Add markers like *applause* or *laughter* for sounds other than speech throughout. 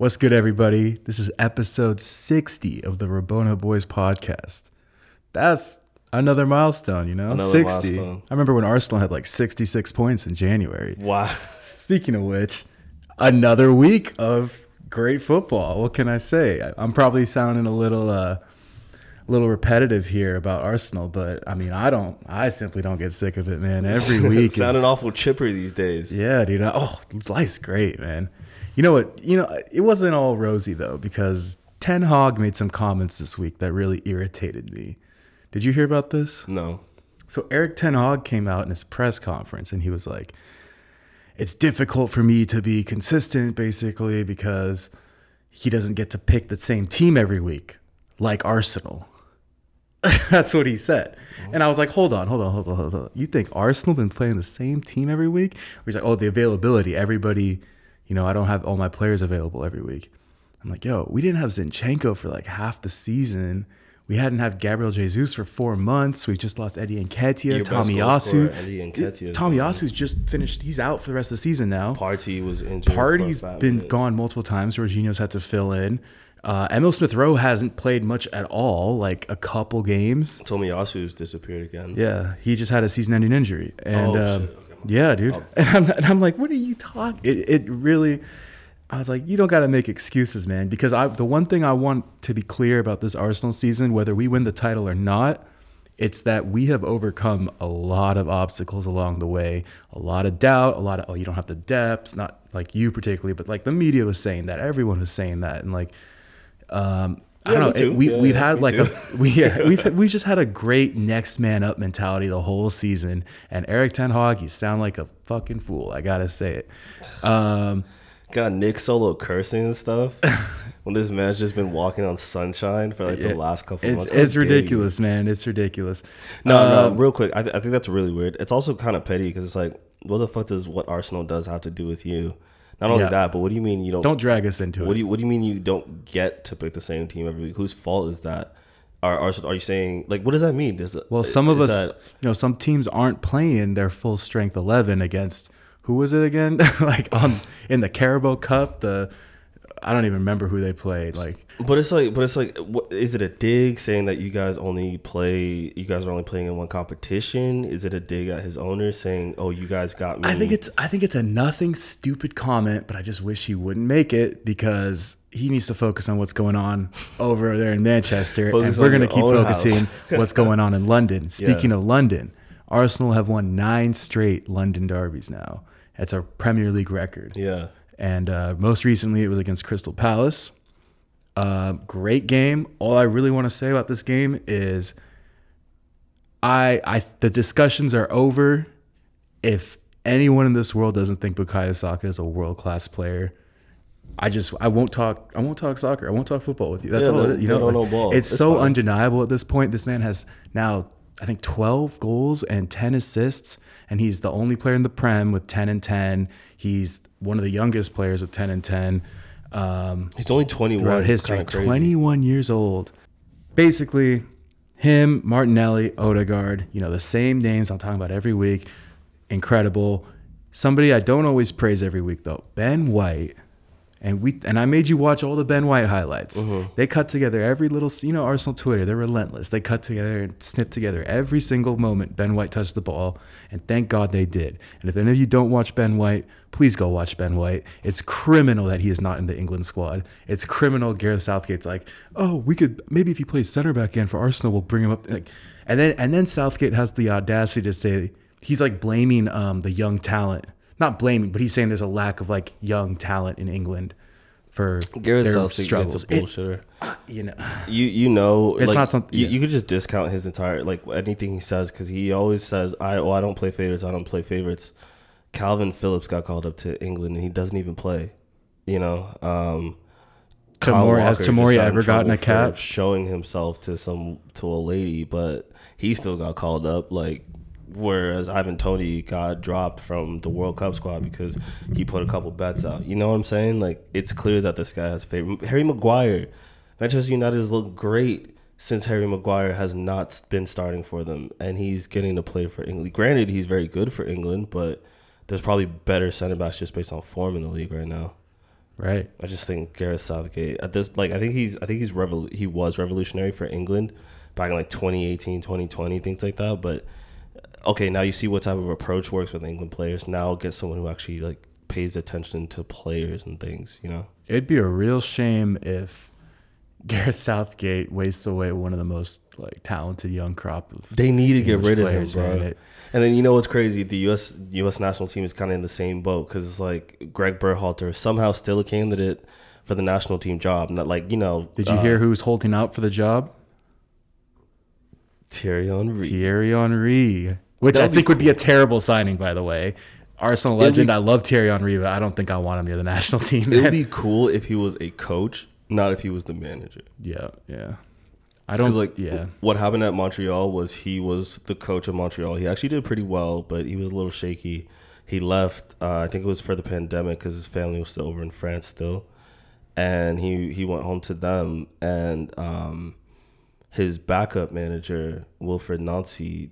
What's good, everybody? This is episode 60 of the Rabona Boys podcast. That's another milestone, you know? Another 60. milestone. I remember when Arsenal had like 66 points in January. Wow. *laughs* Speaking of which, another week of great football. What can I say? I'm probably sounding a little uh little repetitive here about Arsenal, but I mean, I don't I simply don't get sick of it, man. Every *laughs* week Sounding is, awful chipper these days. yeah, dude. I- Oh, life's great, man. You know what? You know, it wasn't all rosy though because Ten Hag made some comments this week that really irritated me. Did you hear about this? No. So Erik Ten Hag came out in his press conference and he was like, "It's difficult for me to be consistent, basically, because he doesn't get to pick the same team every week, like Arsenal." *laughs* That's what he said, and I was like, "Hold on, hold on, hold on, hold on. You think Arsenal been playing the same team every week?" He's like, "Oh, the availability. Everybody, you know, I don't have all my players available every week." I'm like, "Yo, we didn't have Zinchenko for like half the season." We hadn't had Gabriel Jesus for four months. We just lost Eddie Nketiah, Your Tommy goal Yasu. scorer, Eddie Nketiah Tommy gone. Yasu's just finished. He's out for the rest of the season now. Partey was injured. Partey's been gone multiple times. Jorginho's had to fill in. Uh, Emile Smith Rowe hasn't played much at all, like a couple games. Tomiyasu's disappeared again. Yeah, he just had a season-ending injury, and Oh, okay. Yeah, dude. And, I'm, and I'm like, what are you talking? It, it really. I was like, you don't got to make excuses, man. Because I, the one thing I want to be clear about this Arsenal season, whether we win the title or not, it's that we have overcome a lot of obstacles along the way, a lot of doubt, a lot of oh, you don't have the depth. Not like you particularly, but like the media was saying that, everyone was saying that, and like um, I don't know. we Yeah, we've yeah, had like too. a *laughs* we yeah *laughs* we've we just had a great next man up mentality the whole season. And Erik Ten Hag, you sound like a fucking fool. I gotta say it. Um, Got Nick Solo cursing and stuff. *laughs* when this man's just been walking on sunshine for like the last couple it's months. It's you. ridiculous, man. It's ridiculous. No, Um, no, real quick. I, th- I think that's really weird. It's also kind of petty because it's like, what the fuck does what Arsenal does have to do with you? Not only Yeah. that, but what do you mean you don't? Don't drag us into What it. do you What do you mean you don't get to pick the same team every week? Whose fault is that? Are are, are you saying like what does that mean? Does well, some of us, that- you know, some teams aren't playing their full strength eleven against who was it again? *laughs* like on in the Carabao Cup, the I don't even remember who they played. Like But it's like, but it's like, what, is it a dig saying that you guys only play, you guys are only playing in one competition? Is it a dig at his owner saying, "Oh, you guys got me"? I think it's I think it's a nothing stupid comment, but I just wish he wouldn't make it because he needs to focus on what's going on over there in Manchester, and we're gonna keep focusing *laughs* what's going on in London. Speaking Yeah. of London, Arsenal have won nine straight London derbies now. That's a Premier League record. yeah. And uh, most recently, it was against Crystal Palace. Uh, great game. All I really want to say about this game is, I, I, the discussions are over. If anyone in this world doesn't think Bukayo Saka is a world class player, I just I won't talk. I won't talk soccer. I won't talk football with you. That's Yeah, all. they- it you know, don't know like, ball. it's It's so fine. undeniable at this point. This man has now I think 12 goals and 10 assists, and he's the only player in the Prem with 10 and 10. He's one of the youngest players with 10 and 10. Um, He's only twenty throughout one. history, 21 years old. Basically, him, Martinelli, Odegaard, you know, the same names I'm talking about every week. Incredible. Somebody I don't always praise every week though, Ben White. And we and I made you watch all the Ben White highlights. They cut together every little you know Arsenal Twitter. They're relentless. They cut together and snip together every single moment Ben White touched the ball, and thank God they did. And if any of you don't watch Ben White, please go watch Ben White. It's criminal that he is not in the England squad. It's criminal. Gareth Southgate's like, oh, we could maybe if he plays center back again for Arsenal, we'll bring him up. Like, and then and then Southgate has the audacity to say he's like blaming um, the young talent not blaming, but he's saying there's a lack of like young talent in England for Gareth their Southgate struggles. gets a It- bullshitter. you know, *sighs* you you know, It's like, not something- you, yeah. you could just discount his entire like anything he says because he always says, "I oh I don't play favorites. I don't play favorites." Kalvin Phillips got called up to England and he doesn't even play. You know, um, Tomori- has Tomori got ever gotten a cap? Showing himself to some to a lady, but he still got called up. Like whereas Ivan Toney got dropped from the World Cup squad because he put a couple bets out. You know what I'm saying? Like it's clear that this guy has favorite. Harry Maguire, Manchester United has looked great since Harry Maguire has not been starting for them, and he's getting to play for England. Granted, he's very good for England, but there's probably better center backs just based on form in the league right now. Right. I just think Gareth Southgate at this like I think he's I think he's revol- he was revolutionary for England back in like 2018, 2020, things like that. But okay, now you see what type of approach works with England players. Now get someone who actually like pays attention to players and things. You know, It'd be a real shame if *laughs* Gareth Southgate wastes away one of the most like talented young crop of they need to get rid of him, bro. And then you know what's crazy? The U.S. U.S. national team is kind of in the same boat because it's like Greg Berhalter somehow still a candidate for the national team job. Not like you know. Did you uh, hear who's holding out for the job? Thierry Henry? Thierry Henry, which That'd I think would be a terrible signing, by the way. Arsenal legend. be- I love Thierry Henry, but I don't think I want him near the *laughs* national team. It would be cool if he was a coach, not if he was the manager. yeah, yeah. I don't like Yeah, what happened at Montreal was he was the coach of Montreal. He actually did pretty well, but he was a little shaky. He left. Uh, I think it was for the pandemic because his family was still over in France still, and he he went home to them. And um, his backup manager Wilfried Nancy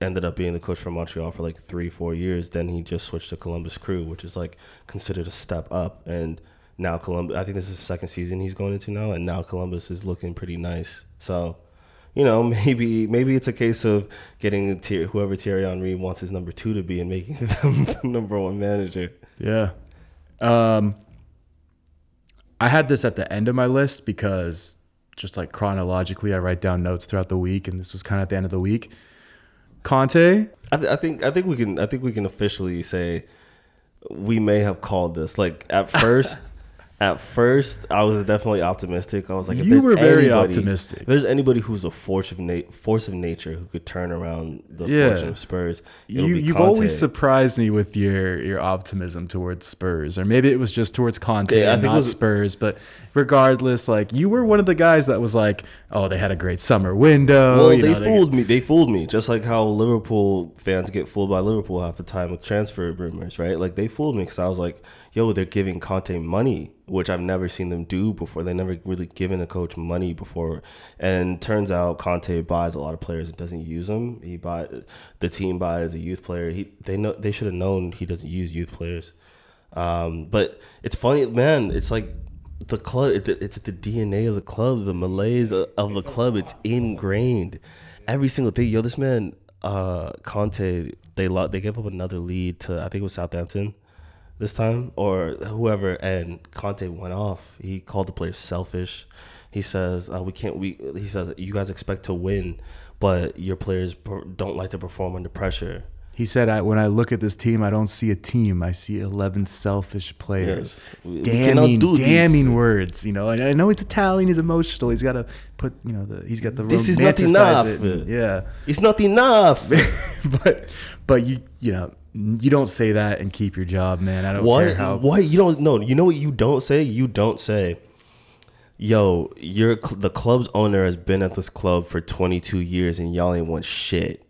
ended up being the coach for Montreal for like three four years. Then he just switched to Columbus Crew, which is like considered a step up. And now Columbus, I think this is the second season he's going into now, and now Columbus is looking pretty nice. So, you know, *laughs* maybe maybe it's a case of getting Thierry, whoever Thierry Henry wants his number two to be and making *laughs* them the number one manager. yeah. Um, I had this at the end of my list because just like chronologically, I write down notes throughout the week, and this was kind of at the end of the week. Conte, I, th- I think I think we can I think we can officially say we may have called this like at *laughs* first. At first, I was definitely optimistic. I was like, if You were very anybody- optimistic. If there's anybody who's a force of na- force of nature who could turn around the Yeah. fortune of Spurs, you, be you've Conte. always surprised me with your your optimism towards Spurs, or maybe it was just towards Conte Yeah, I and think it not was- Spurs. But regardless, like you were one of the guys that was like, "Oh, they had a great summer window." Well, you they know, fooled me. They fooled me, just like how Liverpool fans get fooled by Liverpool half the time with transfer rumors, right? Like they fooled me because I was like, "Yo, they're giving Conte money," which I've never seen them do before. They never really given a coach money before, and turns out Conte buys a lot of players and doesn't use them. He buy the team buys a youth player. He they know they should have known he doesn't use youth players. Um, but it's funny, man. It's like the club. it- It's the DNA of the club, the malaise of the club. It's ingrained. Every single thing. Yo, this man, uh, Conte, they lo- they gave up another lead to I think it was Southampton this time or whoever, and Conte went off. He called the players selfish. He says uh, we can't. We he says you guys expect to win, but your players per- don't like to perform under pressure. He said, I, "When I look at this team, I don't see a team. I see eleven selfish players." Yes. We- we cannot Damning, damning words. You know, and I know he's Italian. He's emotional. He's got to put, you know, the he's got the This is not enough. it yeah. It's not enough. *laughs* but but you you know you don't say that and keep your job, man. I don't What? care how. What? You don't know. You know what you don't say? You don't say, yo, you're the club's owner has been at this club for 22 years and y'all ain't won shit.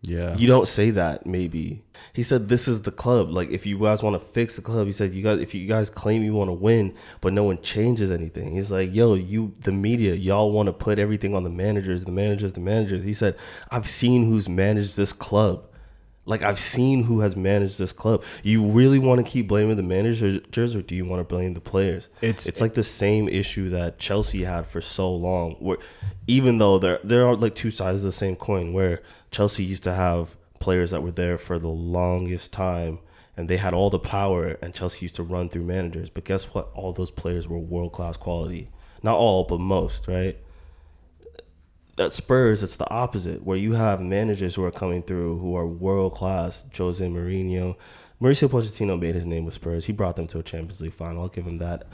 Yeah, You don't say that, maybe. He said, this is the club. Like, if you guys want to fix the club, he said, you guys, if you guys claim you want to win, but no one changes anything. He's like, yo, you, the media, y'all want to put everything on the managers, the managers, the managers. He said, I've seen who's managed this club. Like I've seen who has managed this club. You really want to keep blaming the managers, or do you want to blame the players? It's- it's like the same issue that Chelsea had for so long. Where even though there there are like two sides of the same coin, where Chelsea used to have players that were there for the longest time, and they had all the power, and Chelsea used to run through managers. But guess what? All those players were world class quality. Not all, but most, right? At Spurs, it's the opposite, where you have managers who are coming through who are world class. Jose Mourinho, Mauricio Pochettino made his name with Spurs. He brought them to a Champions League final. I'll give him that.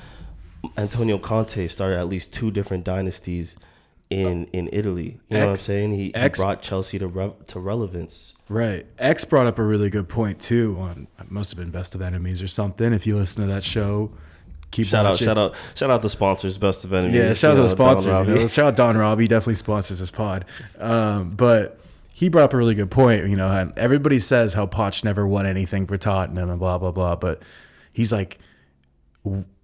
Antonio Conte started at least two different dynasties in in Italy. You know what I'm saying? He, he brought Chelsea to re, to relevance. right. X brought up a really good point too. On it must have been Best of Enemies or something. If you listen to that show, keep Shout out, shout out, shout out the sponsors, best of enemies. Yeah, shout out the know, Don sponsors. You Robbie. know, shout out Don Robbie. He definitely sponsors this pod. Um, but he brought up a really good point. You know, and everybody says how Poch never won anything for Tottenham and blah blah blah. But he's like,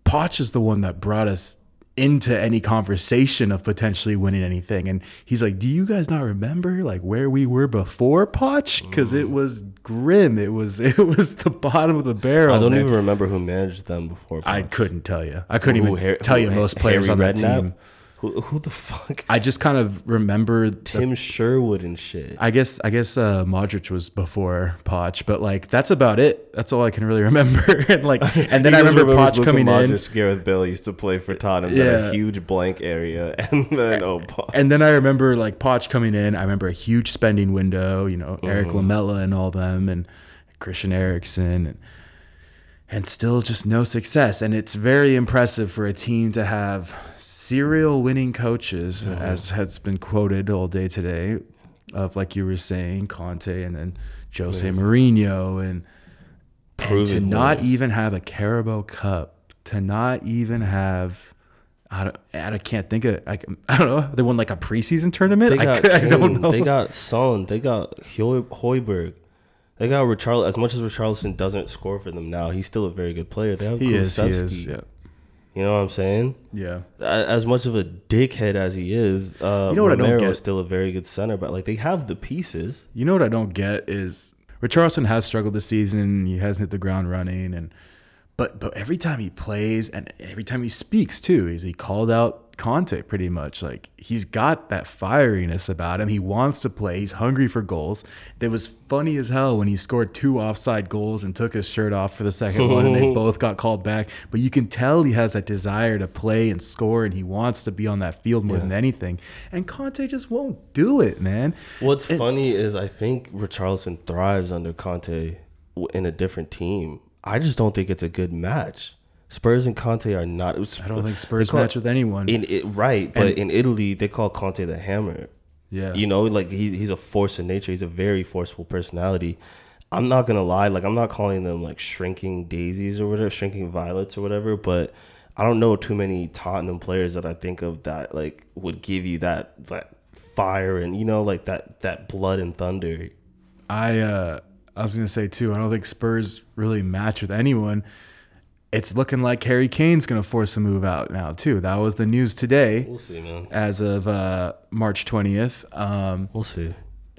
Poch is the one that brought us into any conversation of potentially winning anything. And he's like, "Do you guys not remember like where we were before Poch? Because Mm. it was grim. It was *laughs* it was the bottom of the barrel. I don't man. even remember who managed them before. I couldn't tell you. I couldn't even tell you most players Harry on that Redknapp? team. Who, who the fuck? I just kind of remember. the- Tim Sherwood and shit. I guess I guess uh, Modric was before Poch, but like that's about it. That's all I can really *laughs* remember. and like, *laughs* and then I remember remembers Poch coming in. Gareth Bale used to play for Tottenham. Yeah. Yeah. a huge blank area, *laughs* and then oh, Poch. And then I remember like Poch coming in. I remember a huge spending window. You know, Eric Mm-hmm. Lamela and all them, and Christian Eriksen, and and still just no success. And it's very impressive for a team to have serial winning coaches, Mm-hmm. as has been quoted all day today, of like you were saying, Conte, and then Jose Mourinho, and and to not even have a Carabao Cup, to not even have. I, don't, I can't think of like I don't know. They won like a preseason tournament. They I, got could- I don't know. They got Son. They got Højbjerg. They got Richarlison. As much as Richarlison doesn't score for them now, he's still a very good player. They have he is. He is. Yeah. You know what I'm saying? Yeah. As much of a dickhead as he is, uh, You know what I don't Romero get? is still a very good center. But like they have the pieces. You know what I don't get is Richarlison has struggled this season. He hasn't hit the ground running, and but but every time he plays and every time he speaks too, is he called out Conte pretty much. Like he's got that fieriness about him. He wants to play. He's hungry for goals. It was funny as hell when he scored two offside goals and took his shirt off for the second one, and they *laughs* both got called back. But you can tell he has that desire to play and score, and he wants to be on that field more than anything. And Conte just won't do it, man. What's funny is I think Richarlison thrives under Conte in a different team. I just don't think it's a good match. Spurs and Conte are not. I don't think Spurs call match with anyone. In it, right, but in Italy they call Conte the Hammer. yeah. You know, like he, he's a force in nature. He's a very forceful personality. I'm not gonna lie, like I'm not calling them like shrinking daisies or whatever, shrinking violets or whatever, but I don't know too many Tottenham players that I think of that like would give you that that fire and you know like that that blood and thunder. I uh I was gonna say too, I don't think Spurs really match with anyone. It's looking like Harry Kane's gonna force a move out now too. That was the news today We'll see, man. as of uh March twentieth. Um We'll see.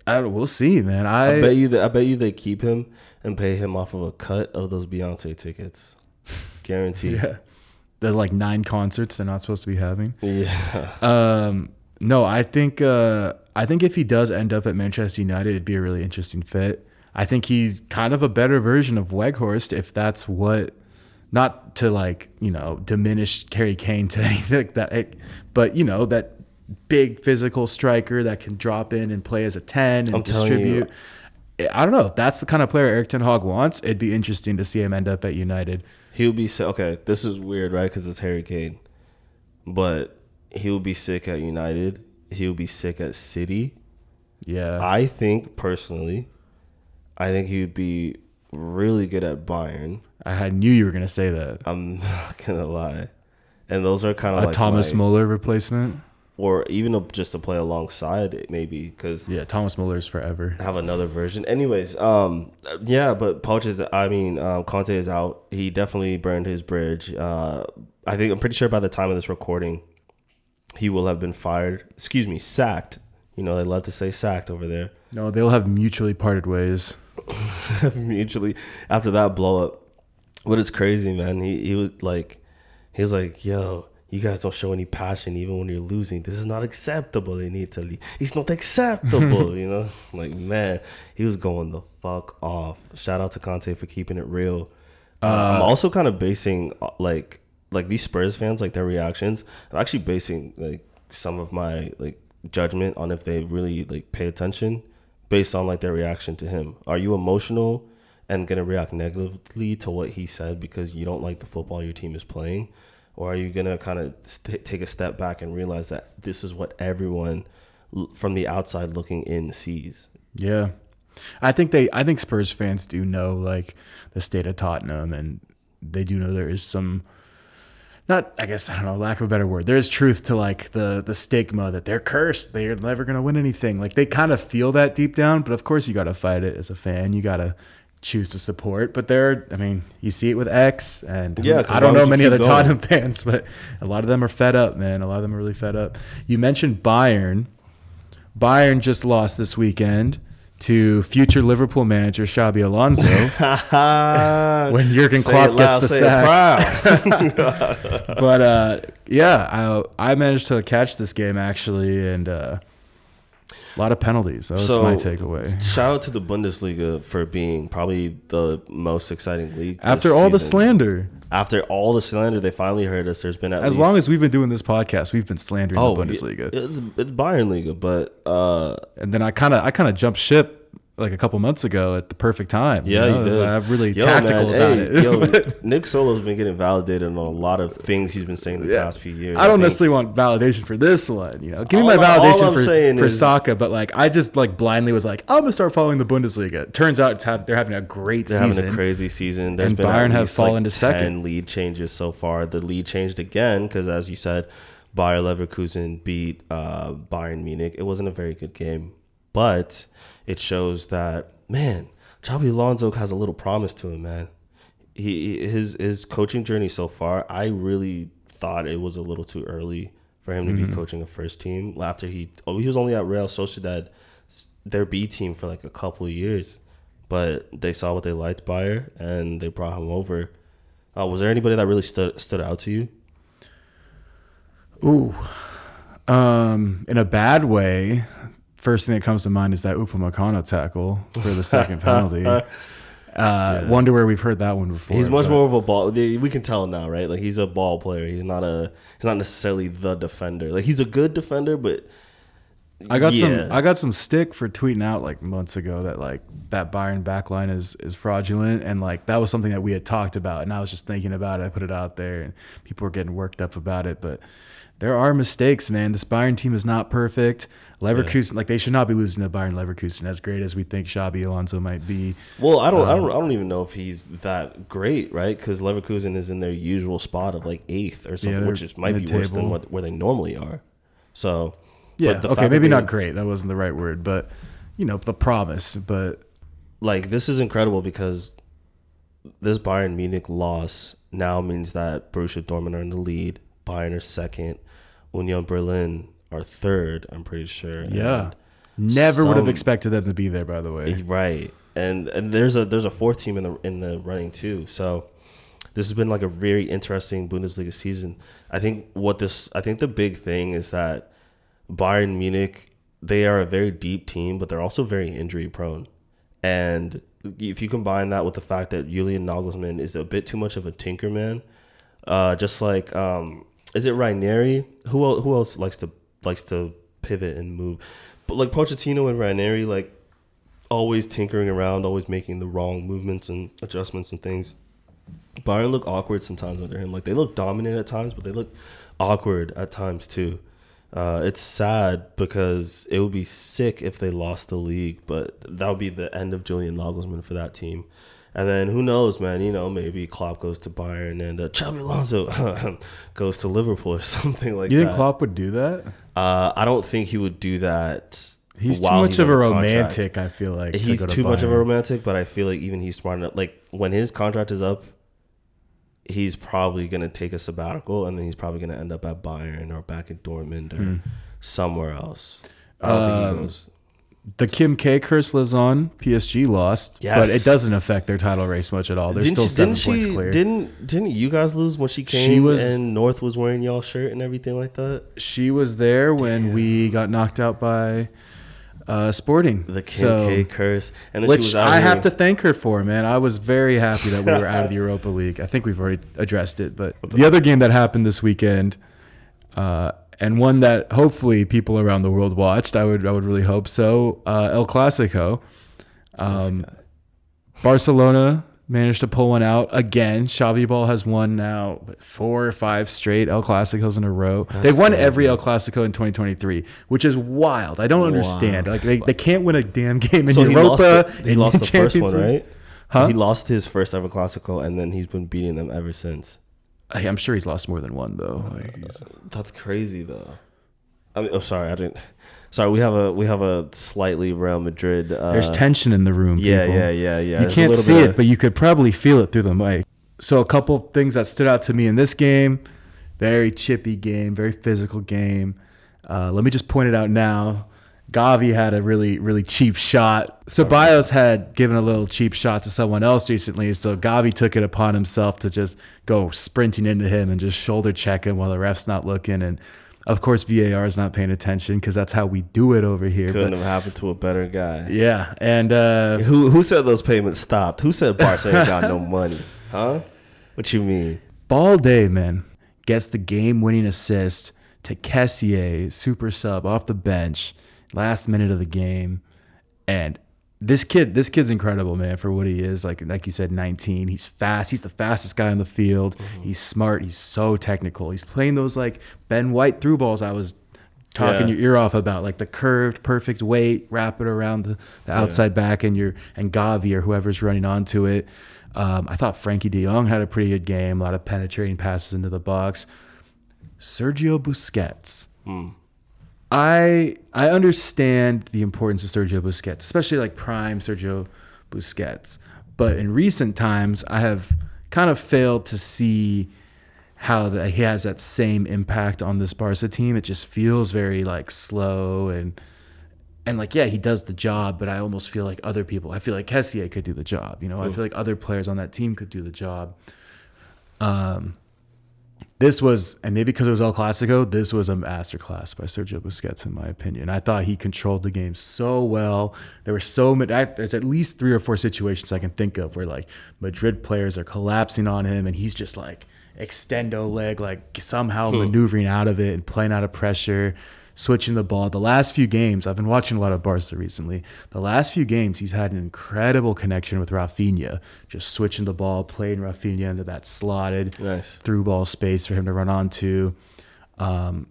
I we'll see, man. I, I bet you that I bet you they keep him and pay him off of a cut of those Beyonce tickets. *laughs* Guaranteed. yeah. The like nine concerts they're not supposed to be having. yeah. *laughs* Um, no, I think uh, I think if he does end up at Manchester United, it'd be a really interesting fit. I think he's kind of a better version of Weghorst, if that's what. Not to like you know diminish Kerry Kane to *laughs* anything like that, but you know that big physical striker that can drop in and play as a ten and I'm you. distribute. I don't know if that's the kind of player Erik Ten Hag wants. It'd be interesting to see him end up at United. He'll be sick. Okay, this is weird, right? Because it's Harry Kane, but he'll be sick at United. He'll be sick at City. Yeah, I think personally, I think he would be really good at Bayern. I had knew you were gonna say that. I'm *laughs* not gonna lie, and those are kind of A like Thomas my- Muller replacement. or even a- just to play alongside it, maybe because Yeah, Thomas Muller's forever. have another version. Anyways, um, yeah, but Poch is. I mean, um, Conte is out. He definitely burned his bridge. Uh, I think I'm pretty sure by the time of this recording, he will have been fired. Excuse me, sacked. You know, they love to say sacked over there. No, they'll have mutually parted ways. *laughs* Mutually after that blow up. But it's crazy, man. He he was like, he was like, yo. You guys don't show any passion even when you're losing. This is not acceptable in Italy. It's not acceptable, *laughs* you know? Like, man, he was going the fuck off. Shout out to Conte for keeping it real. Uh, I'm also kind of basing uh, like like these Spurs fans, like their reactions. I'm actually basing like some of my like judgment on if they really like pay attention based on like their reaction to him. Are you emotional and gonna react negatively to what he said because you don't like the football your team is playing, or are you gonna kind of st- take a step back and realize that this is what everyone l- from the outside looking in sees? Yeah. I think they I think Spurs fans do know like the state of Tottenham and they do know there is some not I guess I don't know, lack of a better word. There is truth to like the the stigma that they're cursed. They're never gonna win anything. Like they kind of feel that deep down, but of course you gotta fight it as a fan. You gotta choose to support. But there, I mean, you see it with X, and Yeah, I don't know many other going? Tottenham *laughs* fans, but a lot of them are fed up, man. A lot of them are really fed up. You mentioned Bayern. Bayern just lost this weekend to future Liverpool manager Xabi Alonso *laughs* *laughs* when Jurgen Klopp gets the sack. *laughs* but uh, yeah, I I managed to catch this game actually, and uh, a lot of penalties. That was So- my takeaway. Shout out to the Bundesliga for being probably the most exciting league. After all the slander, after all the slander, they finally heard us. There's been at as long as we've been doing this podcast, we've been slandering oh the Bundesliga. It's, it's Bayern Liga, but uh, and then I kind of I kind of jumped ship like a couple months ago at the perfect time. yeah, know? you did. I'm really Yo, tactical man, about hey, it. Yo, *laughs* Nick Solo's been getting validated on a lot of things he's been saying the Yeah. past few years. I don't think- necessarily want validation for this one. You know, give me my I- validation for for is- Saka, but like I just like blindly was like I'm gonna start following the Bundesliga. Turns out have, they're having a great season. They're season. having a crazy season. There's And been Bayern have fallen like to second. 10 lead changes so far. The lead changed again because, as you said, Bayer Leverkusen beat uh, Bayern Munich. It wasn't a very good game, but it shows that man, Xabi Alonso has a little promise to him. Man, he his his coaching journey so far. I really thought it was a little too early for him to Mm-hmm. be coaching a first team after he oh he was only at Real Sociedad, their B team for like a couple of years but they saw what they liked Bayer and they brought him over. Uh, was there anybody that really stood stood out to you? Ooh, um, in a bad way. First thing that comes to mind is that Upamecano tackle for the second penalty. *laughs* Uh, Wonder where we've heard that one before. He's much but- more of a ball. We can tell now, right? Like he's a ball player. He's not a. He's not necessarily the defender. Like he's a good defender, but I got Yeah. some I got some stick for tweeting out like months ago that like that Bayern backline is is fraudulent and like that was something that we had talked about and I was just thinking about it. I put it out there and people were getting worked up about it, but there are mistakes, man. This Bayern team is not perfect. Leverkusen, like they should not be losing to Bayern Leverkusen as great as we think Xabi Alonso might be. well, I don't. I Um, don't. I don't even know if he's that great, right? Because Leverkusen is in their usual spot of like eighth or something, they're which is might be worse than what where they normally are. So Yeah, okay, maybe not great. That wasn't the right word, but you know, the promise. But like this is incredible because this Bayern Munich loss now means that Borussia Dortmund are in the lead, Bayern are second, Union Berlin are third. I'm pretty sure. yeah, never would have expected them to be there. By the way, right. And and there's a there's a fourth team in the in the running too. So this has been like a very interesting Bundesliga season. I think what this I think the big thing is that Bayern Munich they are a very deep team, but they're also very injury prone. And if you combine that with the fact that Julian Nagelsmann is a bit too much of a tinker man, uh, just like um, is it Ranieri? Who who else likes to likes to pivot and move? But like Pochettino and Ranieri, like always tinkering around, always making the wrong movements and adjustments and things. Bayern look awkward sometimes under him. Like they look dominant at times, but they look awkward at times too. Uh, it's sad because it would be sick if they lost the league, but that would be the end of Julian Nagelsmann for that team. And then who knows, man? You know, maybe Klopp goes to Bayern and uh, Xabi Alonso *laughs* goes to Liverpool or *laughs* something like that. you that. think Klopp would do that? Uh, I don't think he would do that. He's too much of a under contract. romantic. I feel like He's to too much of a romantic, but I feel like even he's smart enough. Like when his contract is up, he's probably gonna take a sabbatical, and then he's probably gonna end up at Bayern or back at Dortmund or Hmm. somewhere else. I don't think Um, he goes. The Kim K curse lives on. PSG lost, but it doesn't affect their title race much at all. They're Didn't still she, seven didn't points she? clear. Didn't didn't you guys lose when she came She was- and North was wearing y'all shirt and everything like that? she was there when we got knocked out by uh, Sporting. The Kim So- K curse, and then she which was out I here- have to thank her for, man. I was very happy that we were out of the *laughs* Europa League. I think we've already addressed it, but the other game that happened this weekend, uh, and one that hopefully people around the world watched, I would I would really hope so. Uh, El Clasico, um, Barcelona managed to pull one out again. Xavi Ball has won now four or five straight El Clasicos in a row. They've won every El Clasico in 2023, which is wild. I don't understand. Like they, they can't win a damn game in So he Europa. lost the, he in lost the first Champions one, League. right? Huh? He lost his first ever Clasico, and then he's been beating them ever since. Hey, I'm sure he's lost more than one though. Like, he's- That's crazy, though. I mean, oh, sorry, I didn't. Sorry, we have a we have a slightly Real Madrid. Uh, There's tension in the room. yeah, people. yeah, yeah, yeah. You There's can't little see bit it, of- but you could probably feel it through the mic. So a couple of things that stood out to me in this game, very chippy game, very physical game. Uh, let me just point it out now. Gavi had a really, really cheap shot. Ceballos had given a little cheap shot to someone else recently, so Gavi took it upon himself to just go sprinting into him and just shoulder check him while the ref's not looking. And of course, VAR is not paying attention because that's how we do it over here. couldn't But have happened to a better guy. yeah, and uh, Who who said those payments stopped? Who said Barca ain't got no money? *laughs* Huh? What you mean? Balde, man, gets the game winning assist to Kessié, super sub off the bench, last minute of the game. And this kid, this kid's incredible, man, for what he is. Like like you said, 19. He's fast. He's the fastest guy on the field. He's smart. He's so technical. He's playing those like Ben White through balls I was talking Yeah. your ear off about, like the curved, perfect weight, wrap it around the, the outside back and your and Gavi or whoever's running onto it. Um, I thought Frenkie De Jong had a pretty good game, a lot of penetrating passes into the box. Sergio Busquets. I I understand the importance of Sergio Busquets, especially like prime Sergio Busquets. But in recent times, I have kind of failed to see how that he has that same impact on this Barca team. It just feels very like slow and and like yeah, he does the job, but I almost feel like other people. I feel like Kessié could do the job. You know, I feel like other players on that team could do the job. Um, this was, and maybe because it was El Clasico, this was a masterclass by Sergio Busquets, in my opinion. I thought he controlled the game so well. There were so many, I, there's at least three or four situations I can think of where like Madrid players are collapsing on him and he's just like extendo leg, like somehow hmm. maneuvering out of it and playing out of pressure, switching the ball. The last few games, I've been watching a lot of Barca recently. The last few games, he's had an incredible connection with Rafinha, just switching the ball, playing Rafinha into that slotted Nice. through ball space for him to run onto. Um,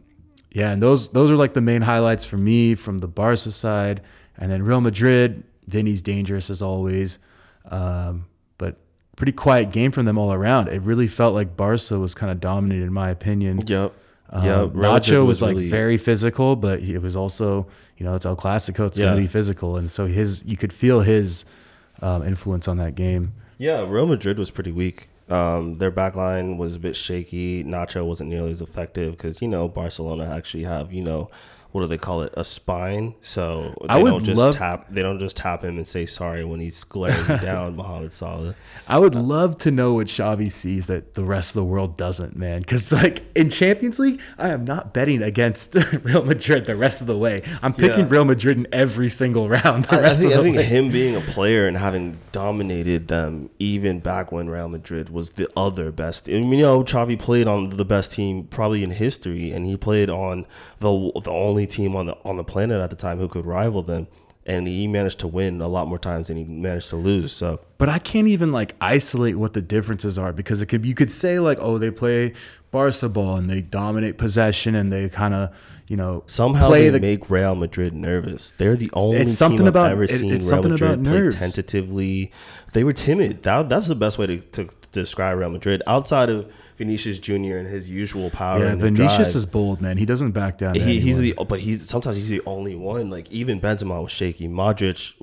yeah, and those those are like the main highlights for me from the Barca side, and then Real Madrid. Vinny's dangerous as always, um, but pretty quiet game from them all around. It really felt like Barca was kind of dominated, in my opinion. Yep. Um, Madrid Nacho was, like really- very physical, but it was also you know it's El Clasico, it's Yeah. gonna be physical, and so his you could feel his um, influence on that game. Yeah, Real Madrid was pretty weak. Um, their back line was a bit shaky. Nacho wasn't nearly as effective because you know Barcelona actually have you know what do they call it a spine. So they I would don't just love- tap. They don't just tap him and say sorry when he's glaring you down, *laughs* Mohamed Salah. I would love to know what Xavi sees that the rest of the world doesn't, man. Because like in Champions League, I am not betting against *laughs* Real Madrid the rest of the way. I'm picking Yeah. Real Madrid in every single *laughs* round. The I, I think, I think him being a player and having dominated them even back when Real Madrid was the other best. I mean, you know, Xavi played on the best team probably in history, and he played on the the only team on the on the planet at the time who could rival them, and he managed to win a lot more times than he managed to lose. So but I can't even like isolate what the differences are because it could you could say like oh they play Barca ball and they dominate possession and they kind of you know somehow they the make Real Madrid nervous. They're the only It's something team I've about- ever it- seen it's Real something Madrid about play nerves. tentatively. They were timid. That, that's the best way to, to describe Real Madrid outside of Vinicius Jr. and his usual power. yeah and Vinicius is bold man he doesn't back down. He, he's the but he's sometimes he's the only one. Like even Benzema was shaky. Modric,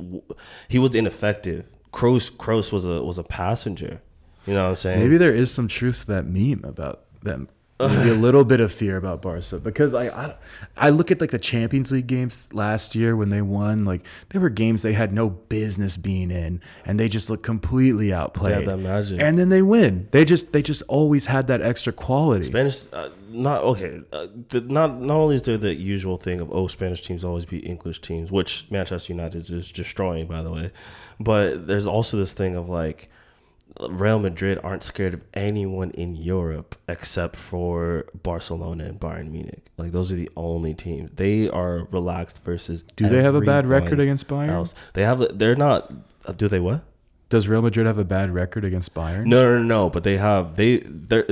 he was ineffective. Kroos, Kroos was a was a passenger. You know what I'm saying? Maybe there is some truth to that meme about them. Maybe a little bit of fear about Barca because I, I I look at like the Champions League games last year when they won. Like there were games they had no business being in, and they just look completely outplayed. that magic. and then they win. They just they just always had that extra quality. Spanish, uh, not okay. Uh, the, not not only is there the usual thing of oh Spanish teams always beat English teams, which Manchester United is destroying by the way, but there's also this thing of like Real Madrid aren't scared of anyone in Europe except for Barcelona and Bayern Munich. Like those are the only teams. They are relaxed versus. Do they have a bad record against Bayern? Else. They have. They're not. uh, Do they what? Does Real Madrid have a bad record against Bayern? No, no, no, no. But they have they they're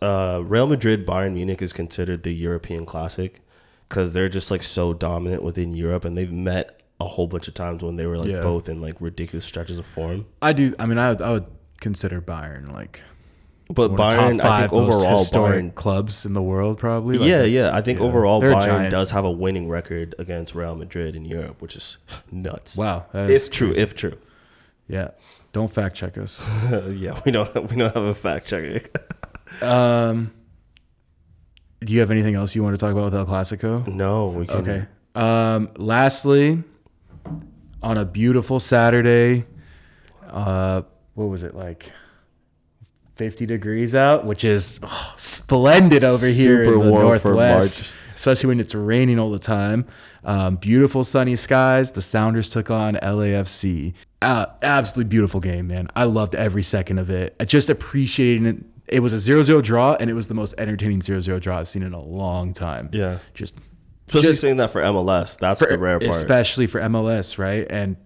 uh, Real Madrid Bayern Munich is considered the European classic because they're just like so dominant within Europe, and they've met a whole bunch of times when they were like Yeah. both in like ridiculous stretches of form. I do. I mean, I would, I would consider Bayern like But one of the Bayern, I think overall, Bayern- clubs in the world, probably. Like, yeah, yeah. I think yeah, overall Bayern does have a winning record against Real Madrid in Europe, which is nuts. Wow, If true, if true. yeah. Don't fact check us. *laughs* yeah, we don't we don't have a fact checker. Um, do you have anything else you want to talk about with El Clasico? no, we can. Okay. Um, lastly, on a beautiful Saturday, uh, what was it like? 50 degrees out, which is oh, splendid over here Super in the warm for northwest, March. especially when it's raining all the time. Um, beautiful sunny skies. The Sounders took on LAFC. Uh, absolutely beautiful game, man. I loved every second of it. I just appreciating it. It was a 0-0 draw, and it was the most entertaining 0-0 draw I've seen in a long time. Yeah. Just Especially Just- saying that for MLS. That's the rare part. especially for MLS, right? And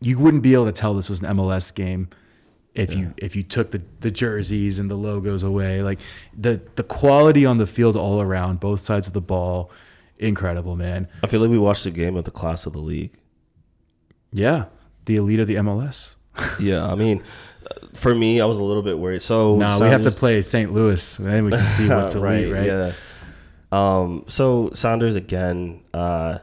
you wouldn't be able to tell this was an MLS game if you if you took the, the jerseys and the logos away. Like the the quality on the field all around, both sides of the ball, incredible, man. I feel like we watched the game of the class of the league. Yeah, the elite of the MLS. *laughs* Yeah, I mean, for me, I was a little bit worried. So Now we have to play St. Louis, and then we can see *laughs* what's elite, right? Yeah. Um. So Sounders again. Uh,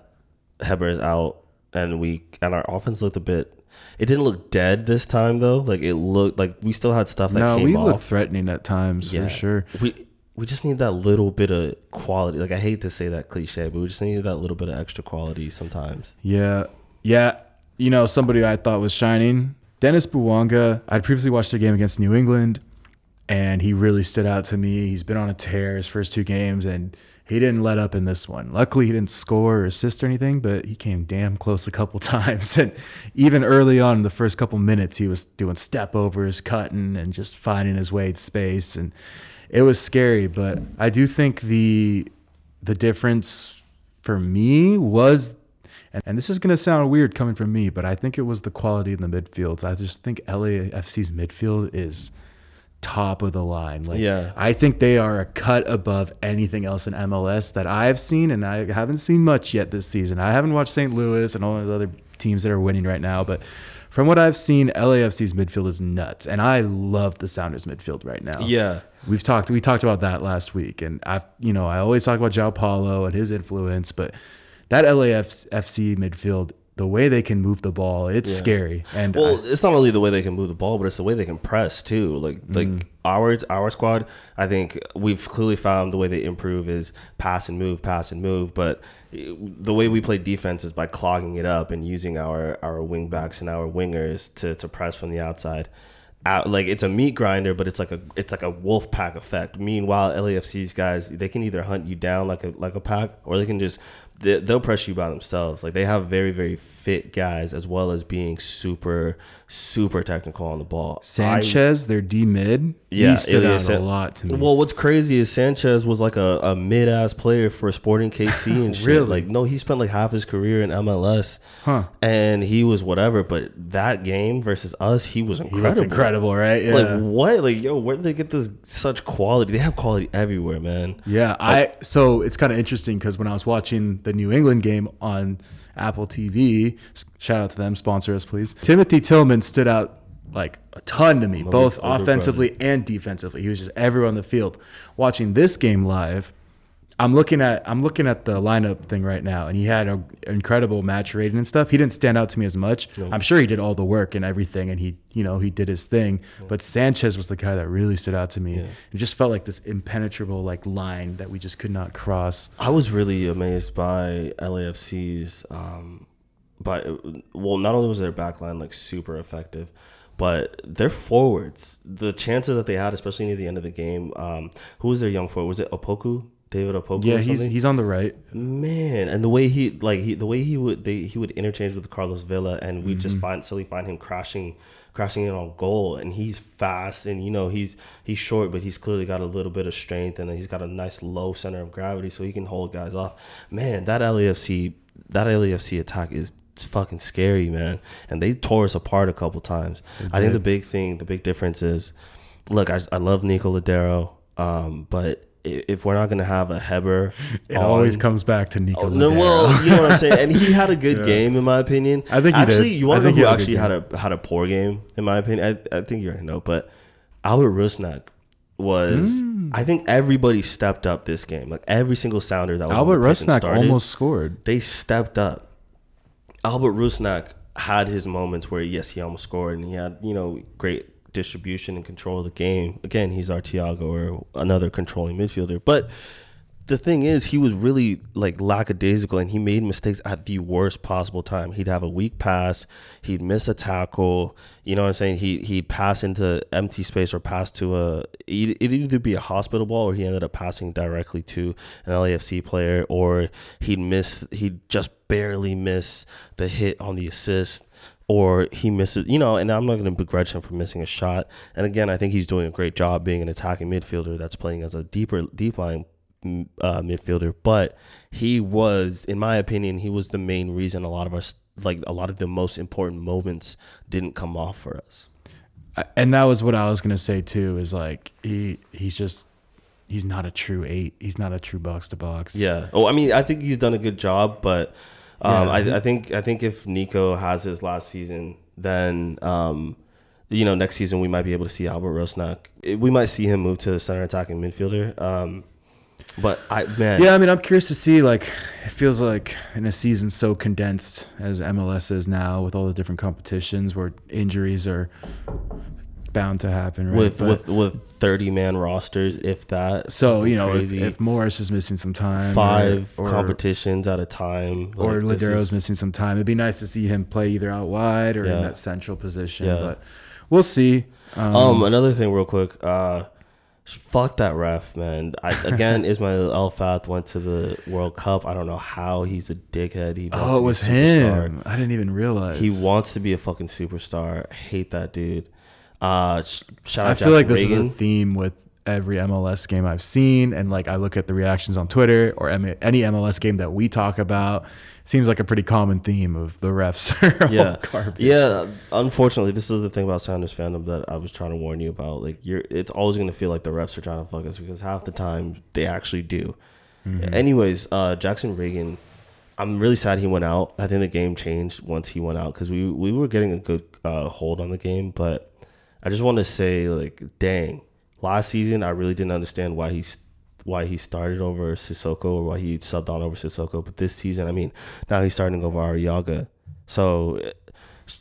Heber is out, and we and our offense looked a bit. It didn't look dead this time though. Like it looked like we still had stuff that No, came we off. look threatening at times Yeah. for sure. We we just need that little bit of quality. Like I hate to say that cliche, but we just need that little bit of extra quality sometimes. Yeah. Yeah. You know, somebody I thought was shining, Denis Bouanga. I'd previously watched a game against New England, and he really stood out to me. He's been on a tear his first two games, and he didn't let up in this one. Luckily, he didn't score or assist or anything, but he came damn close a couple *laughs* times. And even early on in the first couple minutes, he was doing step overs, cutting, and just finding his way to space. And it was scary, but I do think the the difference for me was and, and this is going to sound weird coming from me, but I think it was the quality in the midfields. I just think LAFC's midfield is top of the line. Like, Yeah. I think they are a cut above anything else in MLS that I've seen, and I haven't seen much yet this season. I haven't watched St. Louis and all those other teams that are winning right now, but from what I've seen, LAFC's midfield is nuts, and I love the Sounders midfield right now. Yeah. We've talked we talked about that last week, and I you know I always talk about João Paulo and his influence, but that LAFC midfield, the way they can move the ball, it's Yeah. scary. And Well, I- it's not only the way they can move the ball, but it's the way they can press too. Like Mm. like our our squad, I think we've clearly found the way they improve is pass and move, pass and move. But eh, the way we play defense is by clogging it up and using our our wing backs and our wingers to to press from the outside. Out, like it's a meat grinder, but it's like a it's like a wolf pack effect. Meanwhile, LAFC's guys they can either hunt you down like a like a pack, or they can just they, they'll press you by themselves. Like they have very very fit guys as well as being super super technical on the ball. I- Sanchez, their D mid, Yeah, he stood Ilie out San- a lot to me. well, what's crazy is Sanchez was like a, a mid ass player for Sporting KC *laughs* and shit. Really? Like, no, he spent like half his career in MLS, Huh. and he was whatever. But that game versus us, he was he incredible. incredible, right? Yeah. Like what? Like yo, where did they get this such quality? They have quality everywhere, man. Yeah, I so it's kind of interesting because when I was watching the New England game on Apple TV, shout out to them, sponsor us please. Timothy Tillman stood out like a ton to me, both offensively and defensively. He was just everywhere on the field. Watching this game live, I'm looking at I'm looking at the lineup thing right now, and he had an incredible match rating and stuff. He didn't stand out to me as much. I'm sure he did all the work and everything, and he you know he did his thing. But Sanchez was the guy that really stood out to me. It just felt like this impenetrable like line that we just could not cross. I was really amazed by LAFC's um by well not only was their back line like super effective but their forwards the chances that they had especially near the end of the game um who was their young forward was it Opoku David Opoku Yeah, he's he's on the right. man and the way he like he the way he would they he would interchange with Carlos Vela and we Mm-hmm. just find suddenly find him crashing crashing in on goal and he's fast and you know he's he's short but he's clearly got a little bit of strength and he's got a nice low center of gravity so he can hold guys off. Man that LAFC that LAFC attack is it's fucking scary man. And they tore us apart a couple times. I think the big thing the big difference is look I, I love Nico Lodeiro um but if we're not gonna have a Heber It always um, comes back to Nico. Oh, no, well, you know what I'm saying, and he had a *laughs* good game in my opinion. I think he did. actually, you want to know who actually had a had a poor game in my opinion. I, I think you already know, but Albert Rusnak was. Mm. I think everybody stepped up this game. Like every single sounder that was Albert the pitch and Rusnak started, almost scored. they stepped up. Albert Rusnak had his moments where yes, he almost scored and he had you know great distribution and control of the game. Again, he's our Thiago or another controlling midfielder, but the thing is, he was really like lackadaisical and he made mistakes at the worst possible time. He'd have a weak pass, he'd miss a tackle. You know what I'm saying? He he'd pass into empty space or pass to a it'd either be a hospital ball or he ended up passing directly to an LAFC player or he'd miss he'd just barely miss the hit on the assist or he misses, you know, and I'm not going to begrudge him for missing a shot. And again, I think he's doing a great job being an attacking midfielder that's playing as a deeper, deep line mm, uh, midfielder. But he was, in my opinion, he was the main reason a lot of us, like a lot of the most important moments, didn't come off for us. And that was what I was gonna say too. Is like he he's just he's not a true eight. He's not a true box to box. Yeah. Oh, I mean, I think he's done a good job, but um, Yeah. I, I think I think if Nico has his last season, then um, you know next season we might be able to see Albert Rusnák. We might see him move to the center attacking midfielder. Um, but I man, Yeah, I mean, I'm curious to see. Like, it feels like in a season so condensed as MLS is now, with all the different competitions where injuries are bound to happen. Right? with But- with with thirty man rosters, if that. so you know, if, if Morris is missing some time, five or, competitions at a time, or like, Lodeiro's is- missing some time, it'd be nice to see him play either out wide or in that central position. Yeah. But we'll see. Um, Um, another thing, real quick. Uh, fuck that ref, man. I, *laughs* again, Ismail Elfath went to the World Cup. I don't know how he's a dickhead. He wants oh, to it be was him. I didn't even realize He wants to be a fucking superstar. I hate that dude. Uh, shout out I feel like this Ragen. is a theme with every MLS game I've seen, and like I look at the reactions on Twitter or M- any MLS game that we talk about. Seems like a pretty common theme of the refs *laughs* are all yeah, garbage. yeah. Unfortunately, this is the thing about Sounders fandom that I was trying to warn you about. Like, you're, it's always gonna feel like the refs are trying to fuck us because half the time they actually do. Mm-hmm. Anyways, uh, Jackson Ragen, I'm really sad he went out. I think the game changed once he went out because we we were getting a good uh, hold on the game. But I just want to say, like, dang, last season I really didn't understand why he's why he started over Cissoko or why he subbed on over Cissoko. But this season, I mean, now he's starting over Arreaga. So it,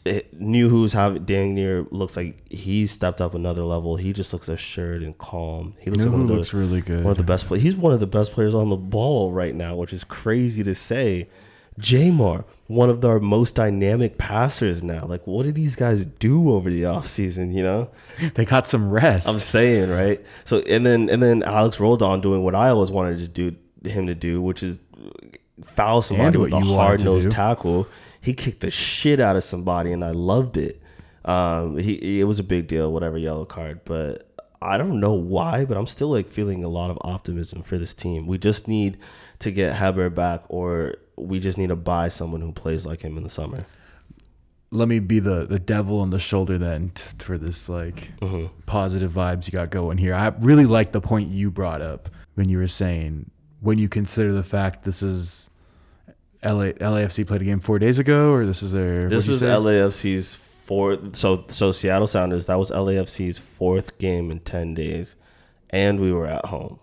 it, new who's have dang near looks like he's stepped up another level. He just looks assured and calm. He looks Nouhou like one of the, looks really good. one of the best players. He's one of the best players on the ball right now, which is crazy to say. Yeimar, one of our most dynamic passers now. Like, what did these guys do over the offseason, you know? they got some rest. I'm saying, right? So and then and then Alex Roldan doing what I always wanted to do him to do, which is foul somebody with a hard nosed tackle. He kicked the shit out of somebody and I loved it. Um he it was a big deal, whatever yellow card, but I don't know why, but I'm still like feeling a lot of optimism for this team. We just need to get Heber back or we just need to buy someone who plays like him in the summer. Let me be the the devil on the shoulder then t- for this like Mm-hmm. positive vibes you got going here. I really like the point you brought up when you were saying when you consider the fact this is LA, LAFC played a game four days ago, or this is their This is say? LAFC's fourth. So so Seattle Sounders. That was LAFC's fourth game in ten days, and we were at home,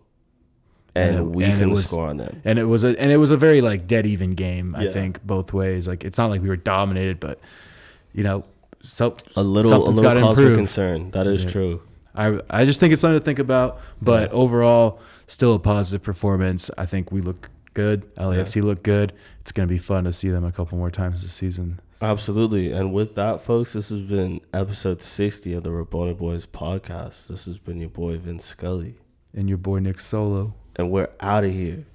and, And it- we and couldn't was- score on them. and it was a and it was a very like dead even game. I Yeah. think both ways. Like it's not like we were dominated, but you know, so A little a little cause for concern. That is Yeah. true. I I just think it's something to think about. But overall, still a positive performance. I think we look good. LAFC look good. It's gonna be fun to see them a couple more times this season. Absolutely. And with that, folks, this has been episode sixty of the Rabona Boys podcast. This has been your boy Vince Scully, And your boy Nick Solo. And we're out of here.